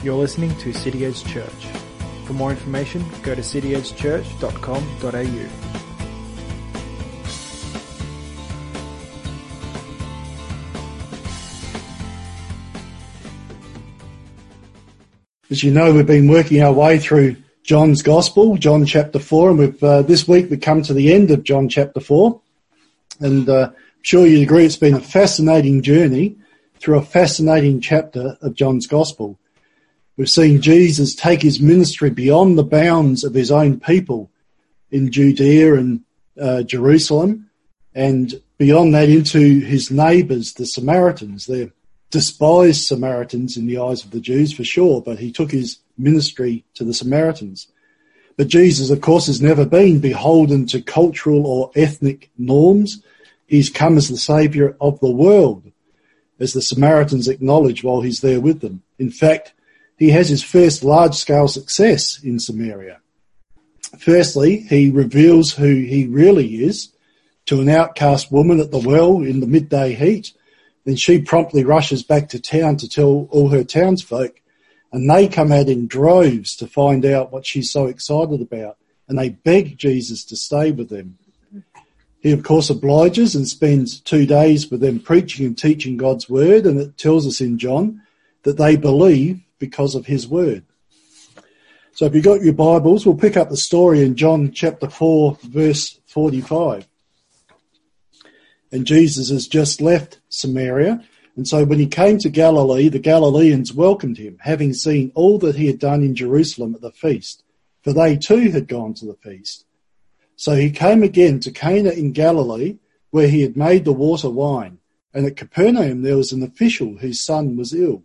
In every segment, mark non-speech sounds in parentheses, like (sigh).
You're listening to City Edge Church. For more information, go to cityedgechurch.com.au. As you know, we've been working our way through John's Gospel, John chapter 4, and we've, uh, this week we come to the end of John chapter 4. And uh, I'm sure you'd agree it's been a fascinating journey through a fascinating chapter of John's Gospel. We've seen Jesus take his ministry beyond the bounds of his own people in Judea and uh, Jerusalem, and beyond that into his neighbours, the Samaritans. They're despised Samaritans in the eyes of the Jews for sure, but he took his ministry to the Samaritans. But Jesus, of course, has never been beholden to cultural or ethnic norms. He's come as the saviour of the world, as the Samaritans acknowledge while he's there with them. In fact, he has his first large scale success in Samaria. Firstly, he reveals who he really is to an outcast woman at the well in the midday heat. Then she promptly rushes back to town to tell all her townsfolk, and they come out in droves to find out what she's so excited about, and they beg Jesus to stay with them. He, of course, obliges and spends two days with them preaching and teaching God's word, and it tells us in John that they believe because of his word. So if you've got your Bibles, we'll pick up the story in John chapter 4, verse 45. And Jesus has just left Samaria. And so when he came to Galilee, the Galileans welcomed him, having seen all that he had done in Jerusalem at the feast, for they too had gone to the feast. So he came again to Cana in Galilee, where he had made the water wine. And at Capernaum there was an official whose son was ill.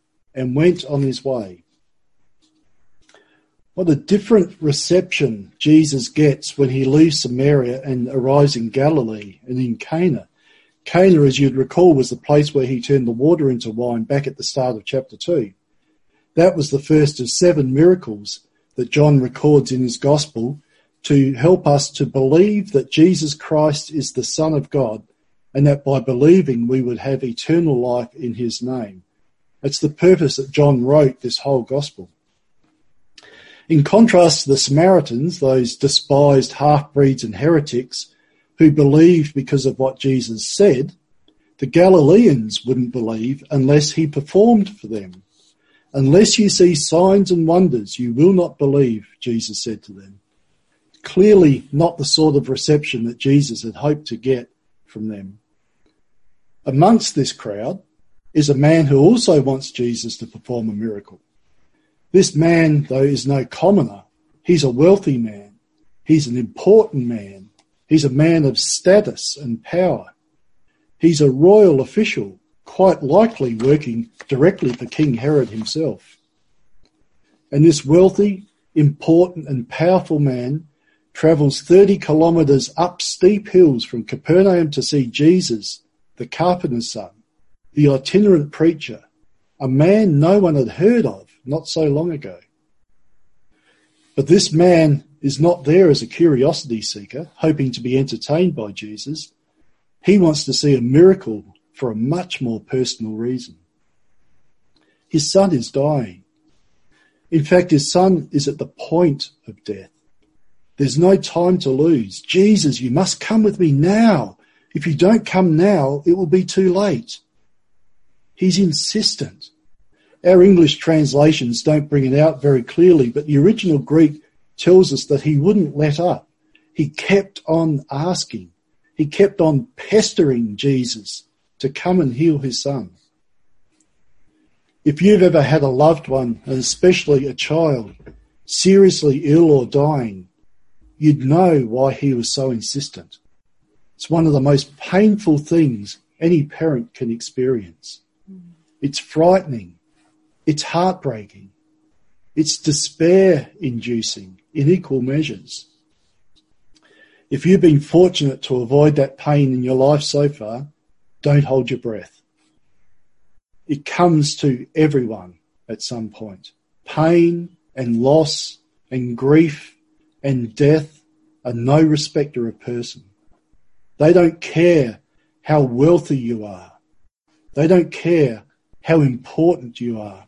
and went on his way. What a different reception Jesus gets when he leaves Samaria and arrives in Galilee and in Cana. Cana, as you'd recall, was the place where he turned the water into wine back at the start of chapter 2. That was the first of seven miracles that John records in his gospel to help us to believe that Jesus Christ is the Son of God and that by believing we would have eternal life in his name. It's the purpose that John wrote this whole gospel. In contrast to the Samaritans, those despised half-breeds and heretics who believed because of what Jesus said, the Galileans wouldn't believe unless he performed for them. Unless you see signs and wonders, you will not believe, Jesus said to them. Clearly not the sort of reception that Jesus had hoped to get from them. Amongst this crowd is a man who also wants Jesus to perform a miracle. This man, though, is no commoner. He's a wealthy man. He's an important man. He's a man of status and power. He's a royal official, quite likely working directly for King Herod himself. And this wealthy, important and powerful man travels 30 kilometres up steep hills from Capernaum to see Jesus, the carpenter's son the itinerant preacher, a man no one had heard of not so long ago. But this man is not there as a curiosity seeker, hoping to be entertained by Jesus. He wants to see a miracle for a much more personal reason. His son is dying. In fact, his son is at the point of death. There's no time to lose. Jesus, you must come with me now. If you don't come now, it will be too late. He's insistent. Our English translations don't bring it out very clearly, but the original Greek tells us that he wouldn't let up. He kept on asking. He kept on pestering Jesus to come and heal his son. If you've ever had a loved one, and especially a child, seriously ill or dying, you'd know why he was so insistent. It's one of the most painful things any parent can experience. It's frightening. It's heartbreaking. It's despair inducing in equal measures. If you've been fortunate to avoid that pain in your life so far, don't hold your breath. It comes to everyone at some point. Pain and loss and grief and death are no respecter of person. They don't care how wealthy you are. They don't care how important you are.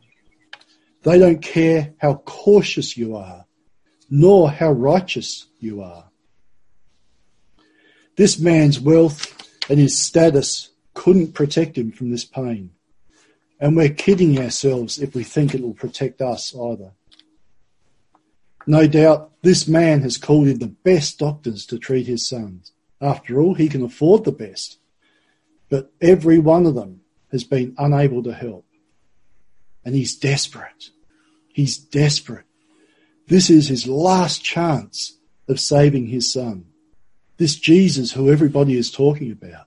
They don't care how cautious you are, nor how righteous you are. This man's wealth and his status couldn't protect him from this pain. And we're kidding ourselves if we think it'll protect us either. No doubt this man has called in the best doctors to treat his sons. After all, he can afford the best. But every one of them has been unable to help. And he's desperate. He's desperate. This is his last chance of saving his son. This Jesus who everybody is talking about.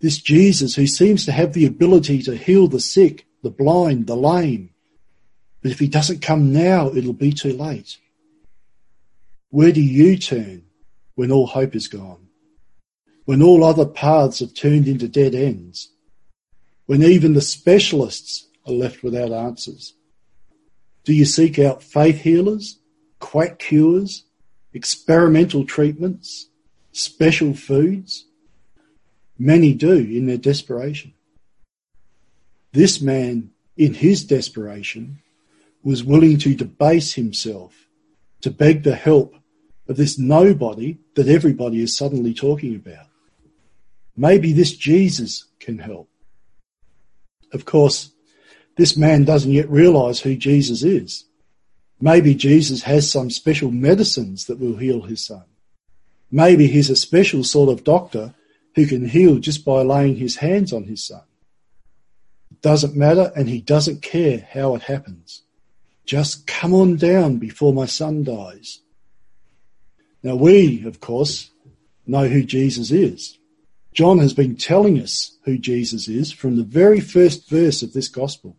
This Jesus who seems to have the ability to heal the sick, the blind, the lame. But if he doesn't come now, it'll be too late. Where do you turn when all hope is gone? When all other paths have turned into dead ends? When even the specialists are left without answers? Do you seek out faith healers, quack cures, experimental treatments, special foods? Many do in their desperation. This man, in his desperation, was willing to debase himself to beg the help of this nobody that everybody is suddenly talking about. Maybe this Jesus can help. Of course, this man doesn't yet realize who Jesus is. Maybe Jesus has some special medicines that will heal his son. Maybe he's a special sort of doctor who can heal just by laying his hands on his son. It doesn't matter and he doesn't care how it happens. Just come on down before my son dies. Now we, of course, know who Jesus is. John has been telling us who Jesus is from the very first verse of this gospel.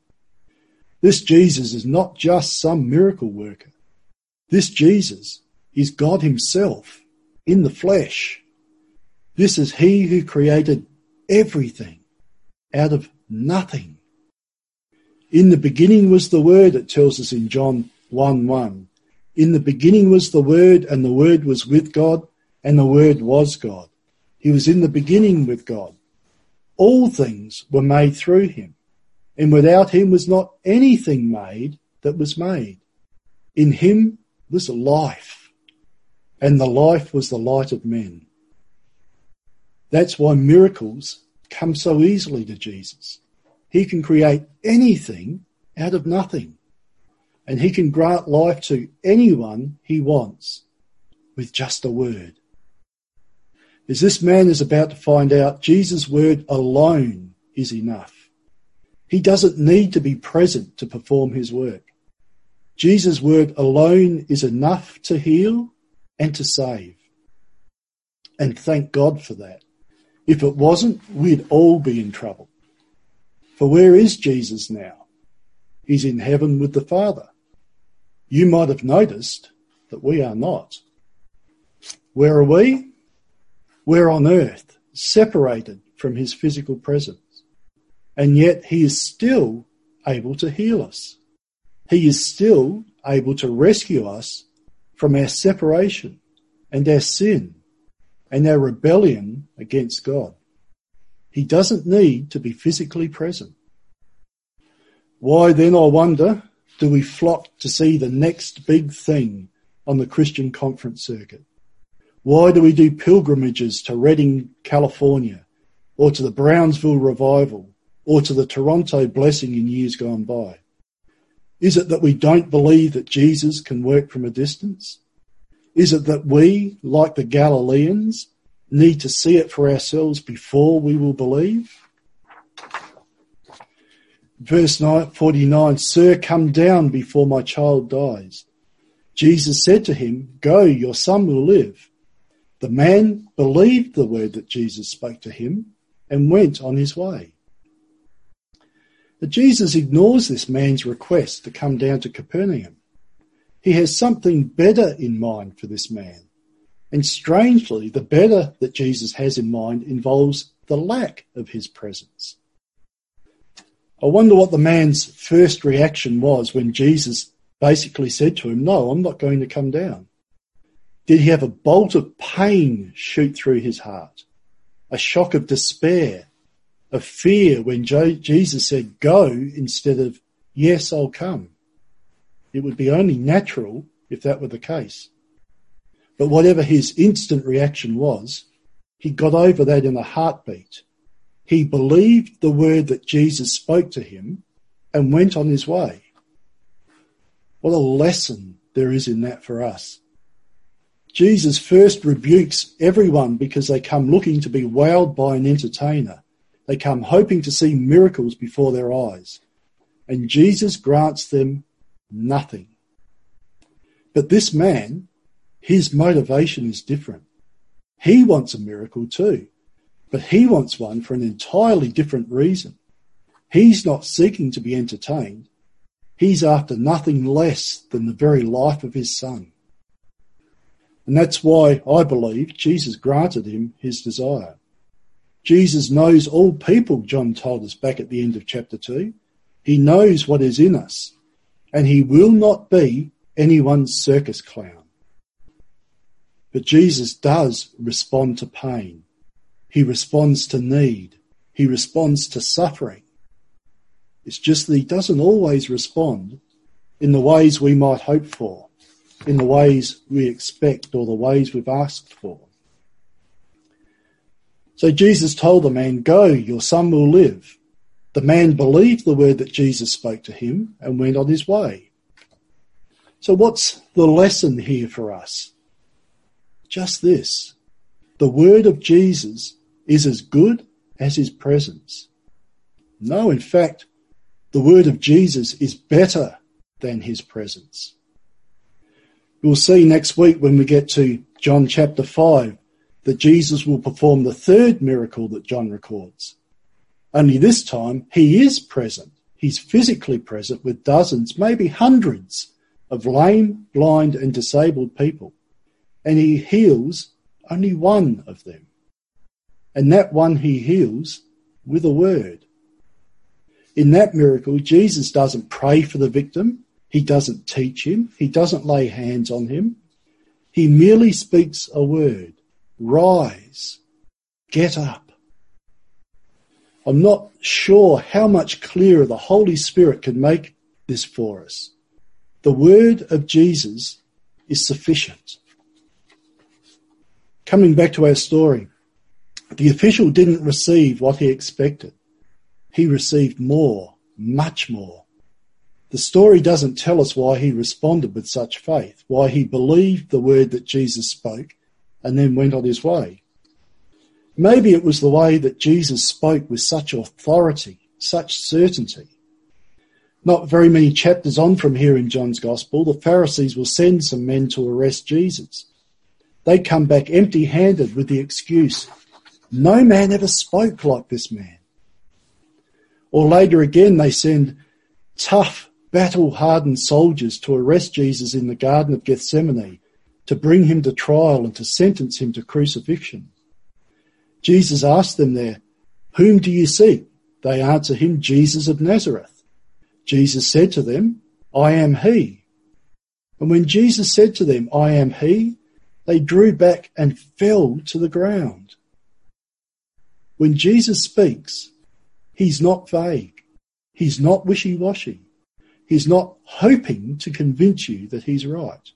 This Jesus is not just some miracle worker. This Jesus is God himself in the flesh. This is he who created everything out of nothing. In the beginning was the word, it tells us in John 1 1. In the beginning was the word, and the word was with God, and the word was God. He was in the beginning with God. All things were made through him, and without him was not anything made that was made. In him was life, and the life was the light of men. That's why miracles come so easily to Jesus. He can create anything out of nothing, and he can grant life to anyone he wants with just a word. As this man is about to find out, Jesus' word alone is enough. He doesn't need to be present to perform his work. Jesus' word alone is enough to heal and to save. And thank God for that. If it wasn't, we'd all be in trouble. For where is Jesus now? He's in heaven with the Father. You might have noticed that we are not. Where are we? We're on earth, separated from his physical presence. And yet he is still able to heal us. He is still able to rescue us from our separation and our sin and our rebellion against God. He doesn't need to be physically present. Why then, I wonder, do we flock to see the next big thing on the Christian conference circuit? Why do we do pilgrimages to Redding, California, or to the Brownsville revival, or to the Toronto blessing in years gone by? Is it that we don't believe that Jesus can work from a distance? Is it that we, like the Galileans, need to see it for ourselves before we will believe? Verse 49, Sir, come down before my child dies. Jesus said to him, Go, your son will live. The man believed the word that Jesus spoke to him and went on his way. But Jesus ignores this man's request to come down to Capernaum. He has something better in mind for this man. And strangely, the better that Jesus has in mind involves the lack of his presence. I wonder what the man's first reaction was when Jesus basically said to him, No, I'm not going to come down. Did he have a bolt of pain shoot through his heart? A shock of despair? Of fear when Jesus said, Go instead of, Yes, I'll come? It would be only natural if that were the case. But whatever his instant reaction was, he got over that in a heartbeat. He believed the word that Jesus spoke to him and went on his way. What a lesson there is in that for us. Jesus first rebukes everyone because they come looking to be wowed by an entertainer. They come hoping to see miracles before their eyes. And Jesus grants them nothing. But this man, his motivation is different. He wants a miracle too, but he wants one for an entirely different reason. He's not seeking to be entertained. He's after nothing less than the very life of his son. And that's why I believe Jesus granted him his desire. Jesus knows all people, John told us back at the end of chapter 2. He knows what is in us and he will not be anyone's circus clown. But Jesus does respond to pain. He responds to need. He responds to suffering. It's just that he doesn't always respond in the ways we might hope for, in the ways we expect or the ways we've asked for. So Jesus told the man, Go, your son will live. The man believed the word that Jesus spoke to him and went on his way. So, what's the lesson here for us? Just this the word of Jesus is as good as his presence. No, in fact, the word of Jesus is better than his presence. We'll see next week when we get to John chapter 5 that Jesus will perform the third miracle that John records. Only this time, he is present. He's physically present with dozens, maybe hundreds of lame, blind, and disabled people. And he heals only one of them. And that one he heals with a word. In that miracle, Jesus doesn't pray for the victim. He doesn't teach him. He doesn't lay hands on him. He merely speaks a word. Rise. Get up. I'm not sure how much clearer the Holy Spirit can make this for us. The word of Jesus is sufficient. Coming back to our story, the official didn't receive what he expected. He received more, much more. The story doesn't tell us why he responded with such faith, why he believed the word that Jesus spoke and then went on his way. Maybe it was the way that Jesus spoke with such authority, such certainty. Not very many chapters on from here in John's Gospel, the Pharisees will send some men to arrest Jesus. They come back empty handed with the excuse, no man ever spoke like this man. Or later again, they send tough, battle hardened soldiers to arrest Jesus in the Garden of Gethsemane, to bring him to trial and to sentence him to crucifixion. Jesus asked them there, Whom do you seek? They answer him, Jesus of Nazareth. Jesus said to them, I am he. And when Jesus said to them, I am he, they drew back and fell to the ground. When Jesus speaks, he's not vague. He's not wishy-washy. He's not hoping to convince you that he's right.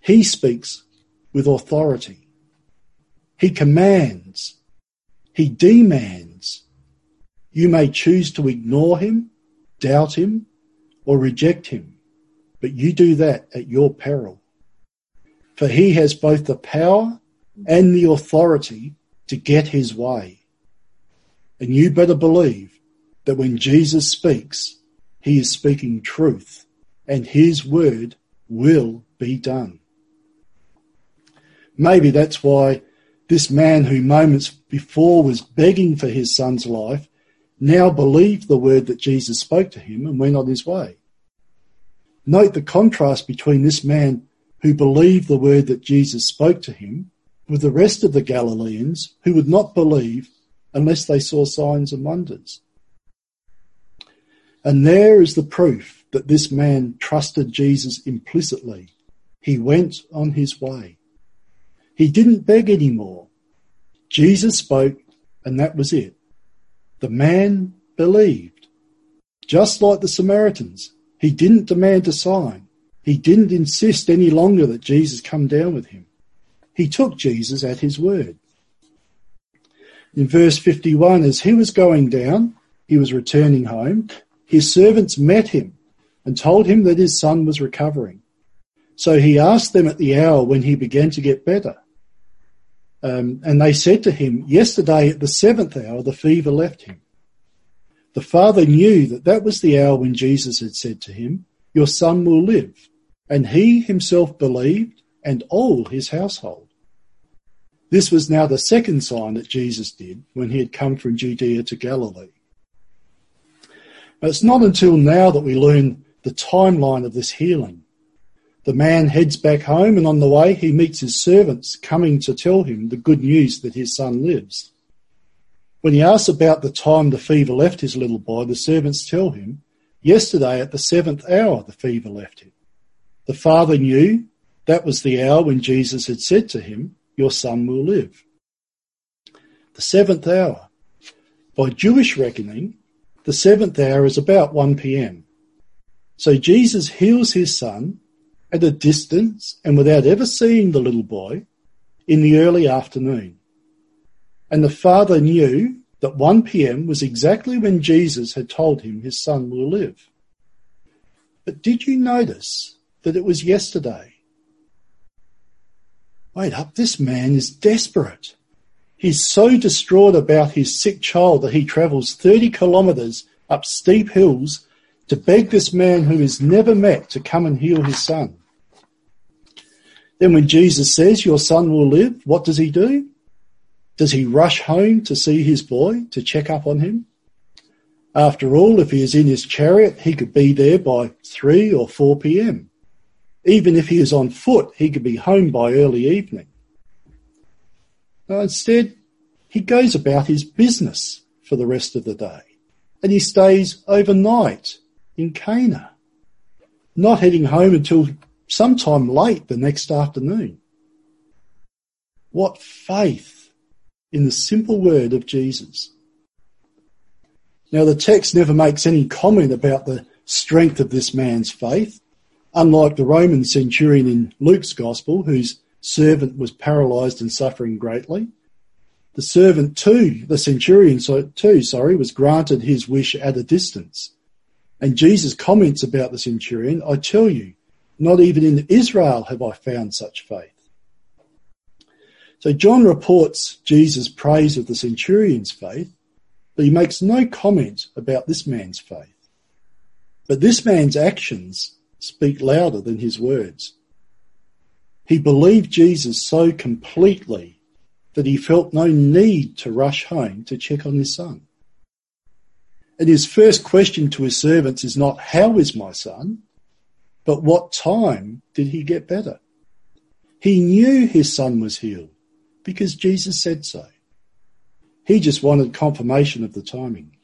He speaks with authority. He commands. He demands. You may choose to ignore him, doubt him, or reject him, but you do that at your peril. For he has both the power and the authority to get his way. And you better believe that when Jesus speaks, he is speaking truth and his word will be done. Maybe that's why this man who moments before was begging for his son's life now believed the word that Jesus spoke to him and went on his way. Note the contrast between this man who believed the word that Jesus spoke to him with the rest of the Galileans who would not believe unless they saw signs and wonders. And there is the proof that this man trusted Jesus implicitly. He went on his way. He didn't beg anymore. Jesus spoke and that was it. The man believed. Just like the Samaritans, he didn't demand a sign. He didn't insist any longer that Jesus come down with him. He took Jesus at his word. In verse 51, as he was going down, he was returning home, his servants met him and told him that his son was recovering. So he asked them at the hour when he began to get better. Um, and they said to him, Yesterday at the seventh hour, the fever left him. The father knew that that was the hour when Jesus had said to him, Your son will live. And he himself believed, and all his household. This was now the second sign that Jesus did when he had come from Judea to Galilee. But it's not until now that we learn the timeline of this healing. The man heads back home, and on the way, he meets his servants coming to tell him the good news that his son lives. When he asks about the time the fever left his little boy, the servants tell him, Yesterday at the seventh hour the fever left him. The father knew that was the hour when Jesus had said to him, Your son will live. The seventh hour. By Jewish reckoning, the seventh hour is about 1 p.m. So Jesus heals his son at a distance and without ever seeing the little boy in the early afternoon. And the father knew that 1 p.m. was exactly when Jesus had told him his son will live. But did you notice that it was yesterday? Wait up, this man is desperate. He's so distraught about his sick child that he travels 30 kilometres up steep hills to beg this man who he's never met to come and heal his son. Then when Jesus says, Your son will live, what does he do? Does he rush home to see his boy, to check up on him? After all, if he is in his chariot, he could be there by 3 or 4 p.m. Even if he is on foot, he could be home by early evening. Instead, he goes about his business for the rest of the day and he stays overnight in Cana, not heading home until sometime late the next afternoon. What faith in the simple word of Jesus. Now the text never makes any comment about the strength of this man's faith, unlike the Roman centurion in Luke's gospel whose servant was paralyzed and suffering greatly. The servant too, the centurion too, sorry, was granted his wish at a distance. And Jesus comments about the centurion, I tell you, not even in Israel have I found such faith. So John reports Jesus' praise of the centurion's faith, but he makes no comment about this man's faith. But this man's actions speak louder than his words. He believed Jesus so completely that he felt no need to rush home to check on his son. And his first question to his servants is not, How is my son? But what time did he get better? He knew his son was healed because Jesus said so. He just wanted confirmation of the timing.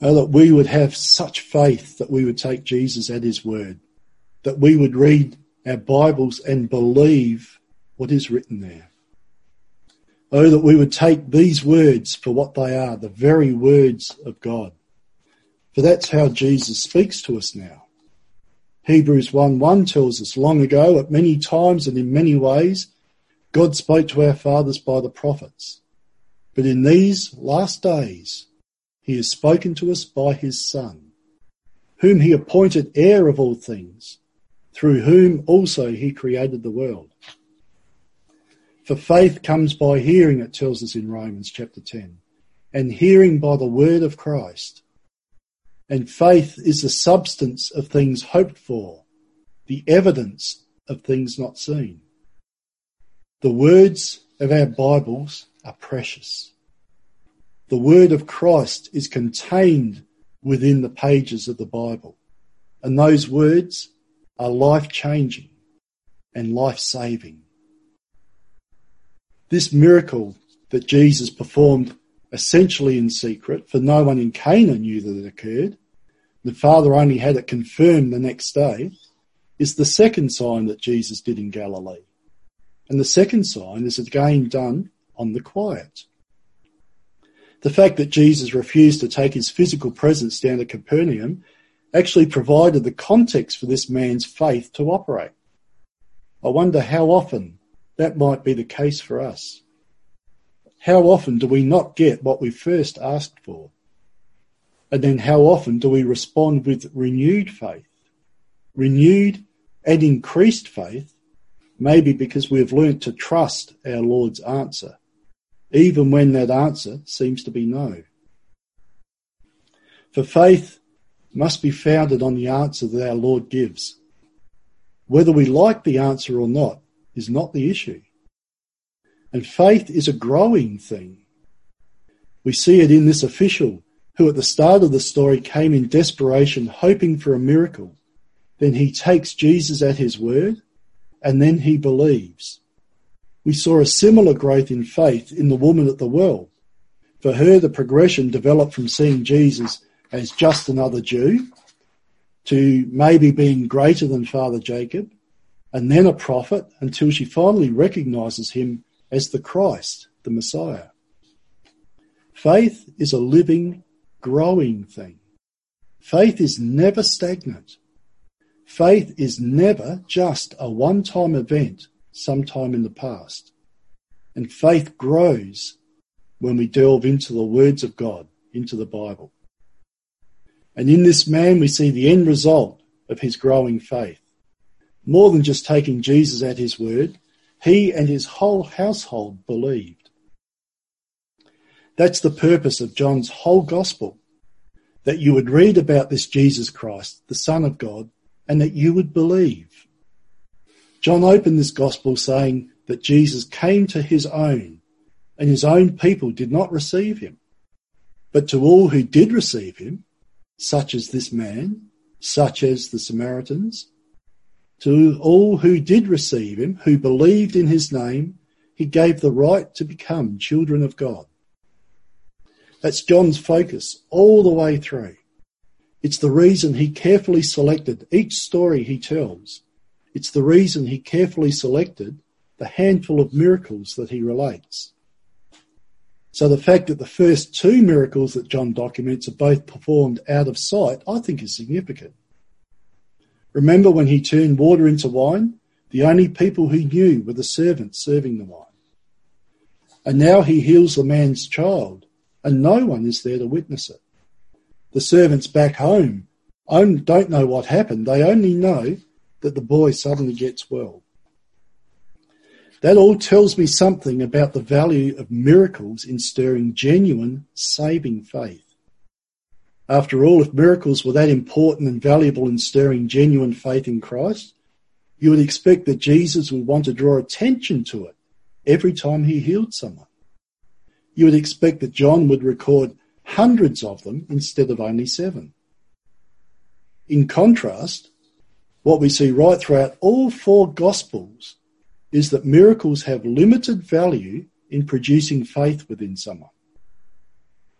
Oh, that we would have such faith that we would take Jesus at his word, that we would read our Bibles and believe what is written there. Oh, that we would take these words for what they are, the very words of God. For that's how Jesus speaks to us now. Hebrews 1 1 tells us long ago, at many times and in many ways, God spoke to our fathers by the prophets. But in these last days, he has spoken to us by his Son, whom he appointed heir of all things, through whom also he created the world. For faith comes by hearing, it tells us in Romans chapter 10, and hearing by the word of Christ. And faith is the substance of things hoped for, the evidence of things not seen. The words of our Bibles are precious. The word of Christ is contained within the pages of the Bible. And those words are life changing and life saving. This miracle that Jesus performed essentially in secret, for no one in Cana knew that it occurred, the Father only had it confirmed the next day, is the second sign that Jesus did in Galilee. And the second sign is again done on the quiet. The fact that Jesus refused to take his physical presence down to Capernaum actually provided the context for this man's faith to operate. I wonder how often that might be the case for us. How often do we not get what we first asked for? And then how often do we respond with renewed faith? Renewed and increased faith, maybe because we have learnt to trust our Lord's answer, even when that answer seems to be no. For faith must be founded on the answer that our Lord gives. Whether we like the answer or not is not the issue. And faith is a growing thing. We see it in this official who at the start of the story came in desperation hoping for a miracle. Then he takes Jesus at his word and then he believes. We saw a similar growth in faith in the woman at the well. For her, the progression developed from seeing Jesus as just another Jew to maybe being greater than Father Jacob and then a prophet until she finally recognizes him as the Christ, the Messiah. Faith is a living, growing thing. Faith is never stagnant. Faith is never just a one time event sometime in the past. And faith grows when we delve into the words of God, into the Bible. And in this man, we see the end result of his growing faith. More than just taking Jesus at his word, he and his whole household believed. That's the purpose of John's whole gospel, that you would read about this Jesus Christ, the Son of God, and that you would believe. John opened this gospel saying that Jesus came to his own, and his own people did not receive him. But to all who did receive him, such as this man, such as the Samaritans, to all who did receive him, who believed in his name, he gave the right to become children of God. That's John's focus all the way through. It's the reason he carefully selected each story he tells. It's the reason he carefully selected the handful of miracles that he relates. So the fact that the first two miracles that John documents are both performed out of sight, I think is significant. Remember when he turned water into wine? The only people who knew were the servants serving the wine. And now he heals the man's child, and no one is there to witness it. The servants back home don't know what happened. They only know that the boy suddenly gets well. That all tells me something about the value of miracles in stirring genuine, saving faith. After all, if miracles were that important and valuable in stirring genuine faith in Christ, you would expect that Jesus would want to draw attention to it every time he healed someone. You would expect that John would record hundreds of them instead of only seven. In contrast, what we see right throughout all four Gospels is that miracles have limited value in producing faith within someone.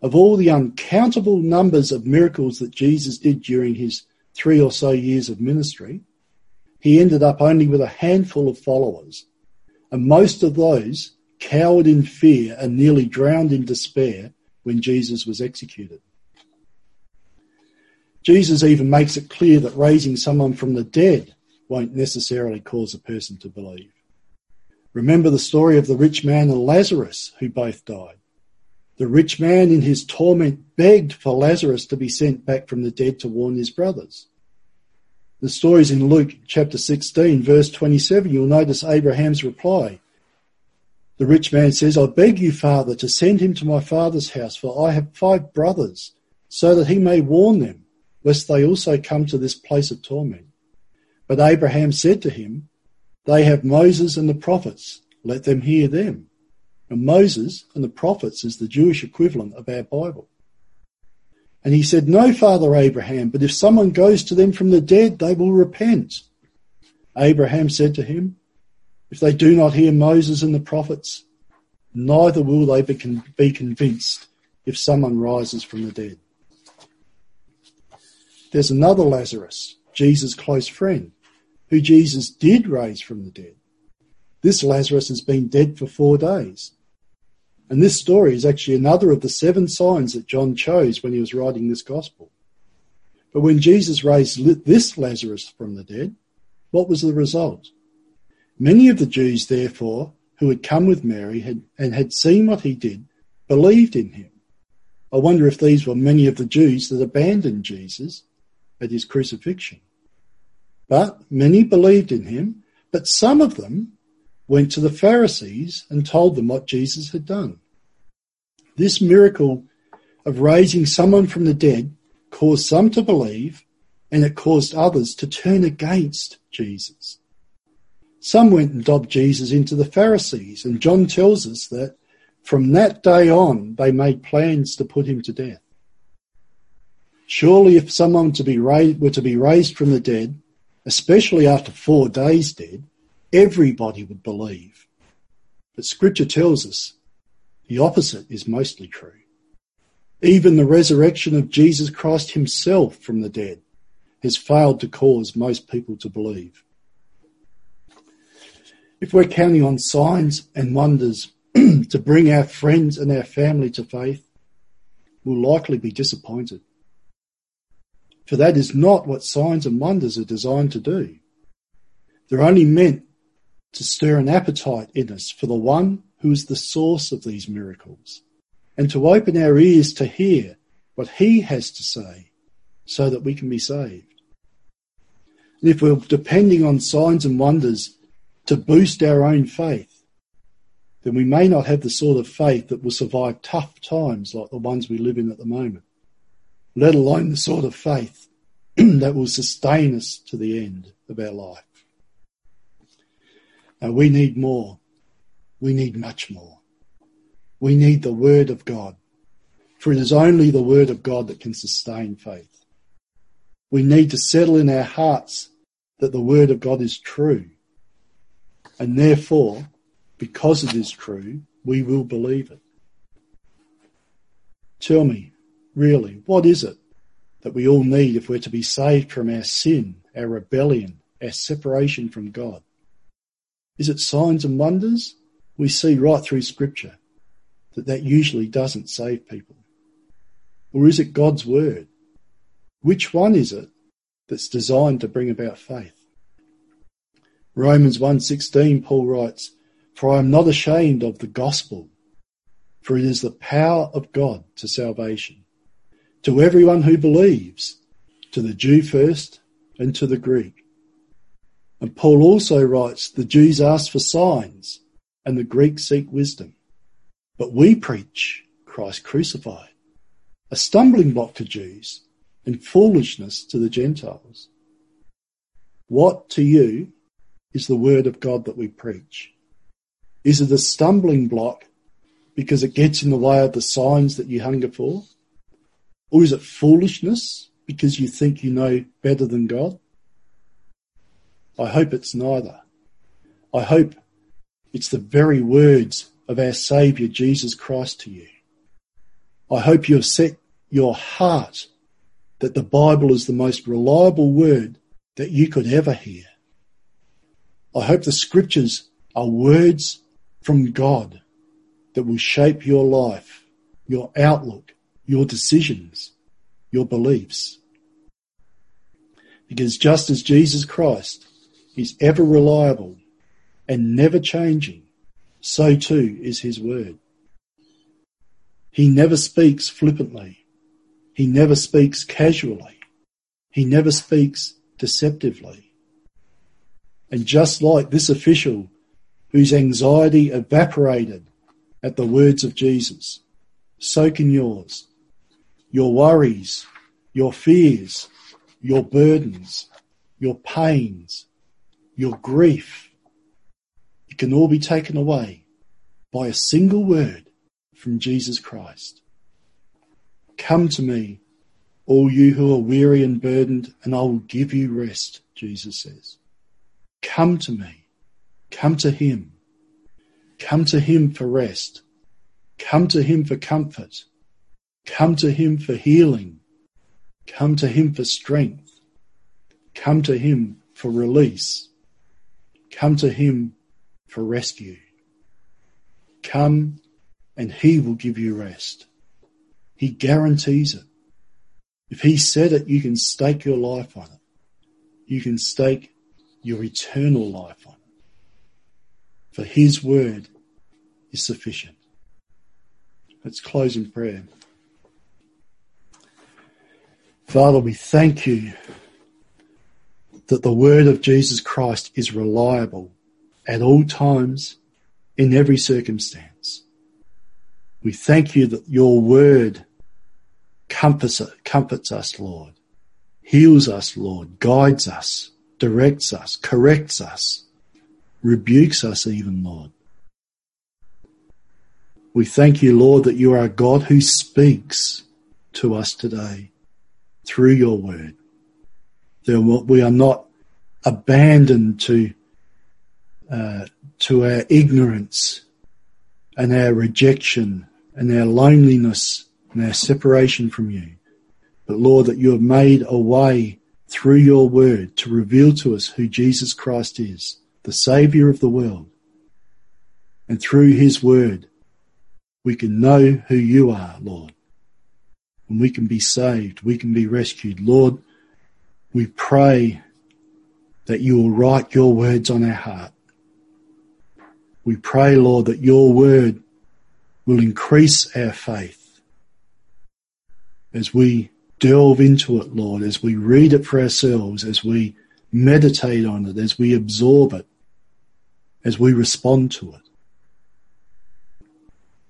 Of all the uncountable numbers of miracles that Jesus did during his three or so years of ministry, he ended up only with a handful of followers, and most of those cowered in fear and nearly drowned in despair when Jesus was executed. Jesus even makes it clear that raising someone from the dead won't necessarily cause a person to believe. Remember the story of the rich man and Lazarus who both died. The rich man in his torment begged for Lazarus to be sent back from the dead to warn his brothers. The story's in Luke chapter 16, verse 27. You'll notice Abraham's reply. The rich man says, I beg you, father, to send him to my father's house, for I have five brothers, so that he may warn them, lest they also come to this place of torment. But Abraham said to him, They have Moses and the prophets, let them hear them. And Moses and the prophets is the Jewish equivalent of our Bible. And he said, No, Father Abraham, but if someone goes to them from the dead, they will repent. Abraham said to him, If they do not hear Moses and the prophets, neither will they be convinced if someone rises from the dead. There's another Lazarus, Jesus' close friend, who Jesus did raise from the dead. This Lazarus has been dead for four days. And this story is actually another of the seven signs that John chose when he was writing this gospel. But when Jesus raised this Lazarus from the dead, what was the result? Many of the Jews, therefore, who had come with Mary had, and had seen what he did, believed in him. I wonder if these were many of the Jews that abandoned Jesus at his crucifixion. But many believed in him, but some of them went to the Pharisees and told them what Jesus had done. This miracle of raising someone from the dead caused some to believe, and it caused others to turn against Jesus. Some went and dobbed Jesus into the Pharisees, and John tells us that from that day on they made plans to put him to death. Surely, if someone to be raised, were to be raised from the dead, especially after four days dead, everybody would believe. But scripture tells us the opposite is mostly true. Even the resurrection of Jesus Christ himself from the dead has failed to cause most people to believe. If we're counting on signs and wonders (clears throat) to bring our friends and our family to faith, we'll likely be disappointed. For that is not what signs and wonders are designed to do. They're only meant to stir an appetite in us for the one who is the source of these miracles and to open our ears to hear what he has to say so that we can be saved. And if we're depending on signs and wonders to boost our own faith, then we may not have the sort of faith that will survive tough times like the ones we live in at the moment, let alone the sort of faith (clears throat) that will sustain us to the end of our life. Now we need more. We need much more. We need the Word of God, for it is only the Word of God that can sustain faith. We need to settle in our hearts that the Word of God is true. And therefore, because it is true, we will believe it. Tell me, really, what is it that we all need if we're to be saved from our sin, our rebellion, our separation from God? Is it signs and wonders? We see right through Scripture that that usually doesn't save people. Or is it God's Word? Which one is it that's designed to bring about faith? Romans 1.16 Paul writes, For I am not ashamed of the gospel, for it is the power of God to salvation, to everyone who believes, to the Jew first and to the Greek. And Paul also writes, the Jews ask for signs and the Greeks seek wisdom. But we preach Christ crucified, a stumbling block to Jews and foolishness to the Gentiles. What to you is the word of God that we preach? Is it a stumbling block because it gets in the way of the signs that you hunger for? Or is it foolishness because you think you know better than God? I hope it's neither. I hope it's the very words of our Saviour Jesus Christ to you. I hope you have set your heart that the Bible is the most reliable word that you could ever hear. I hope the scriptures are words from God that will shape your life, your outlook, your decisions, your beliefs. Because just as Jesus Christ is ever reliable and never changing, so too is his word. He never speaks flippantly. He never speaks casually. He never speaks deceptively. And just like this official whose anxiety evaporated at the words of Jesus, so can yours. Your worries, your fears, your burdens, your pains, your grief, it can all be taken away by a single word from Jesus Christ. Come to me, all you who are weary and burdened, and I will give you rest, Jesus says. Come to me. Come to him. Come to him for rest. Come to him for comfort. Come to him for healing. Come to him for strength. Come to him for release. Come to him for rescue. Come and he will give you rest. He guarantees it. If he said it, you can stake your life on it. You can stake your eternal life on it. For his word is sufficient. Let's close in prayer. Father, we thank you that the word of Jesus Christ is reliable at all times, in every circumstance. We thank you that your word comforts, comforts us, Lord, heals us, Lord, guides us, directs us, corrects us, rebukes us even, Lord. We thank you, Lord, that you are a God who speaks to us today through your word. That we are not abandoned to uh, to our ignorance and our rejection and our loneliness and our separation from you. But Lord, that you have made a way through your word to reveal to us who Jesus Christ is, the Saviour of the world. And through his word, we can know who you are, Lord. And we can be saved. We can be rescued. Lord, we pray that you will write your words on our heart. We pray, Lord, that your word will increase our faith as we delve into it, Lord, as we read it for ourselves, as we meditate on it, as we absorb it, as we respond to it.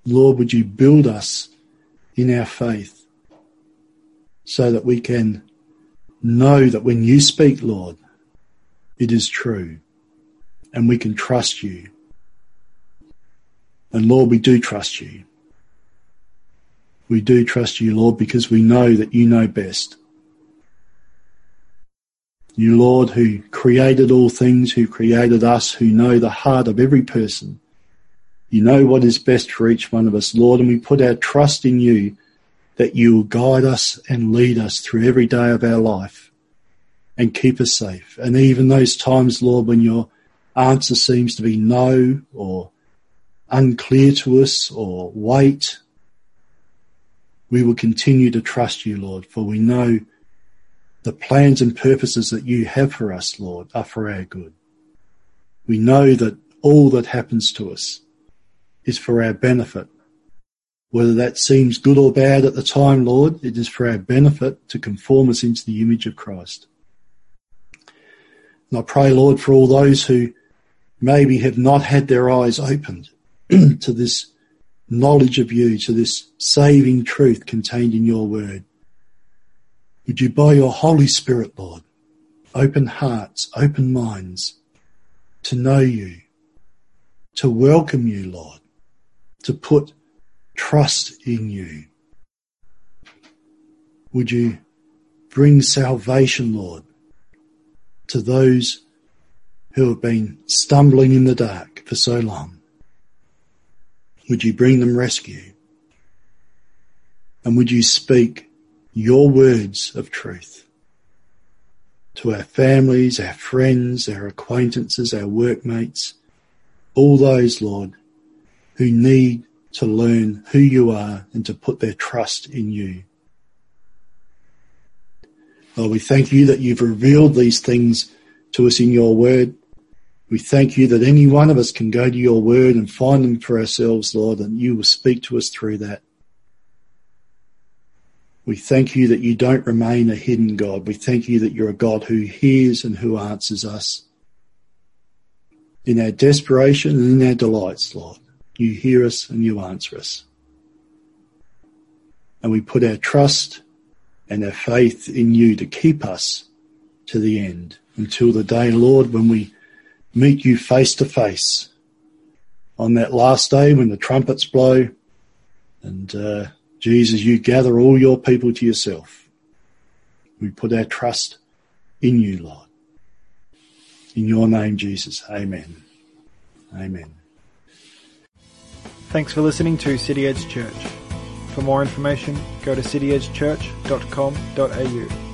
Lord, would you build us in our faith so that we can know that when you speak, Lord, it is true and we can trust you. And Lord, we do trust you. We do trust you, Lord, because we know that you know best. You, Lord, who created all things, who created us, who know the heart of every person. You know what is best for each one of us, Lord, and we put our trust in you that you will guide us and lead us through every day of our life and keep us safe. And even those times, Lord, when your answer seems to be no or unclear to us or wait, we will continue to trust you, Lord, for we know the plans and purposes that you have for us, Lord, are for our good. We know that all that happens to us is for our benefit. Whether that seems good or bad at the time, Lord, it is for our benefit to conform us into the image of Christ. And I pray, Lord, for all those who maybe have not had their eyes opened (clears throat) to this knowledge of you, to this saving truth contained in your word. Would you, by your Holy Spirit, Lord, open hearts, open minds to know you, to welcome you, Lord, to put trust in you. Would you bring salvation, Lord, to those who have been stumbling in the dark for so long. Would you bring them rescue? And would you speak your words of truth to our families, our friends, our acquaintances, our workmates, all those, Lord, who need to learn who you are and to put their trust in you. Lord, we thank you that you've revealed these things to us in your word. We thank you that any one of us can go to your word and find them for ourselves, Lord, and you will speak to us through that. We thank you that you don't remain a hidden God. We thank you that you're a God who hears and who answers us. In our desperation and in our delights, Lord, you hear us and you answer us. And we put our trust and our faith in you to keep us to the end until the day, Lord, when we meet you face to face on that last day when the trumpets blow. And uh, Jesus, you gather all your people to yourself. We put our trust in you, Lord. In your name, Jesus. Amen. Amen. Thanks for listening to City Edge Church. For more information, go to cityedgechurch.com.au.